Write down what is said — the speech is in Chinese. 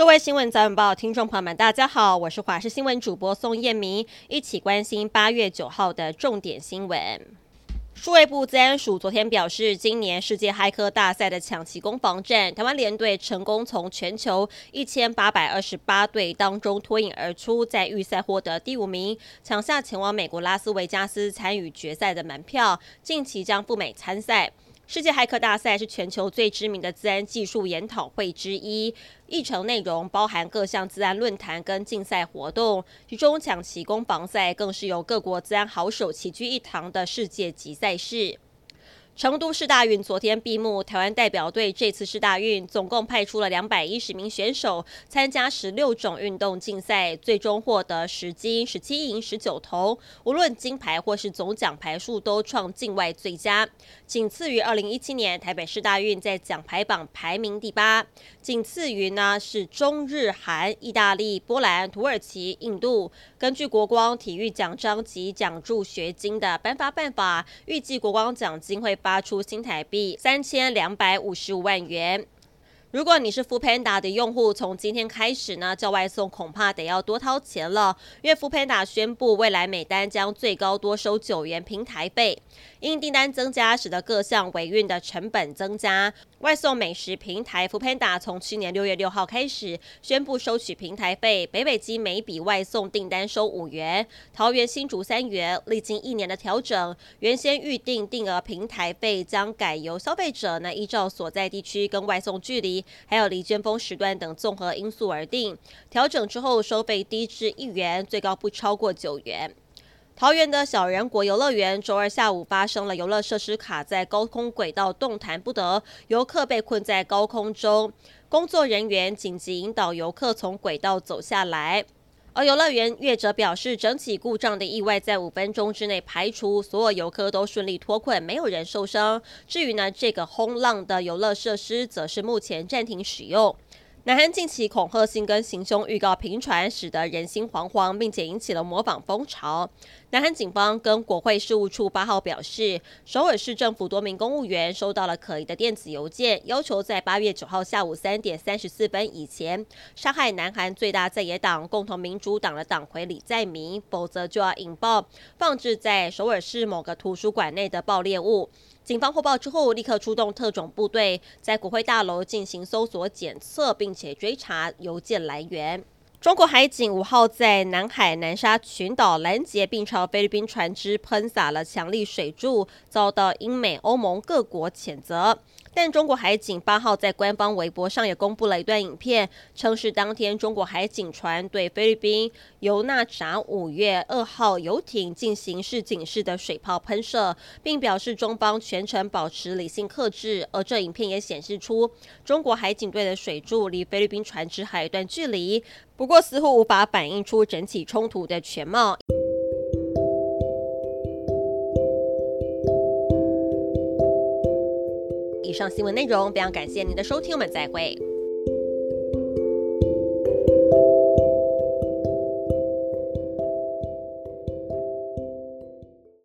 各位新闻早晚报听众朋友们，大家好，我是华视新闻主播宋燕明，一起关心八月九号的重点新闻。数位部资安署昨天表示，今年世界骇客大赛的抢旗攻防战，台湾联队成功从全球一千八百二十八队当中脱颖而出，在预赛获得第五名，抢下前往美国拉斯维加斯参与决赛的门票，近期将赴美参赛。世界骇客大赛是全球最知名的自然技术研讨会之一，议程内容包含各项自然论坛跟竞赛活动，其中抢旗攻防赛更是由各国自然好手齐聚一堂的世界级赛事。成都市大运昨天闭幕，台湾代表队这次市大运总共派出了两百一十名选手参加十六种运动竞赛，最终获得十金、十七银、十九铜，无论金牌或是总奖牌数都创境外最佳，仅次于二零一七年台北市大运在奖牌榜排名第八，仅次于呢是中日韩、意大利、波兰、土耳其、印度。根据国光体育奖章及奖助学金的颁发办法，预计国光奖金会发。发出新台币三千两百五十五万元。如果你是 f o o Panda 的用户，从今天开始呢，叫外送恐怕得要多掏钱了，因为 f o o Panda 宣布未来每单将最高多收九元平台费。因订单增加，使得各项维运的成本增加。外送美食平台 f o o Panda 从去年六月六号开始宣布收取平台费，北北基每笔外送订单收五元，桃园新竹三元。历经一年的调整，原先预定定额平台费将改由消费者呢依照所在地区跟外送距离。还有离尖峰时段等综合因素而定，调整之后收费低至一元，最高不超过九元。桃园的小人国游乐园周二下午发生了游乐设施卡在高空轨道动弹不得，游客被困在高空中，工作人员紧急引导游客从轨道走下来。而游乐园业者表示，整体故障的意外在五分钟之内排除，所有游客都顺利脱困，没有人受伤。至于呢，这个轰浪的游乐设施，则是目前暂停使用。南韩近期恐吓性跟行凶预告频传，使得人心惶惶，并且引起了模仿风潮。南韩警方跟国会事务处八号表示，首尔市政府多名公务员收到了可疑的电子邮件，要求在八月九号下午三点三十四分以前杀害南韩最大在野党共同民主党的党魁李在明，否则就要引爆放置在首尔市某个图书馆内的爆裂物。警方获报之后，立刻出动特种部队，在国会大楼进行搜索检测，并且追查邮件来源。中国海警五号在南海南沙群岛拦截并朝菲律宾船只喷洒了强力水柱，遭到英美欧盟各国谴责。但中国海警八号在官方微博上也公布了一段影片，称是当天中国海警船对菲律宾尤纳扎五月二号游艇进行示警式的水炮喷射，并表示中方全程保持理性克制。而这影片也显示出中国海警队的水柱离菲律宾船只还有一段距离。不过，似乎无法反映出整体冲突的全貌。以上新闻内容，非常感谢您的收听，我们再会。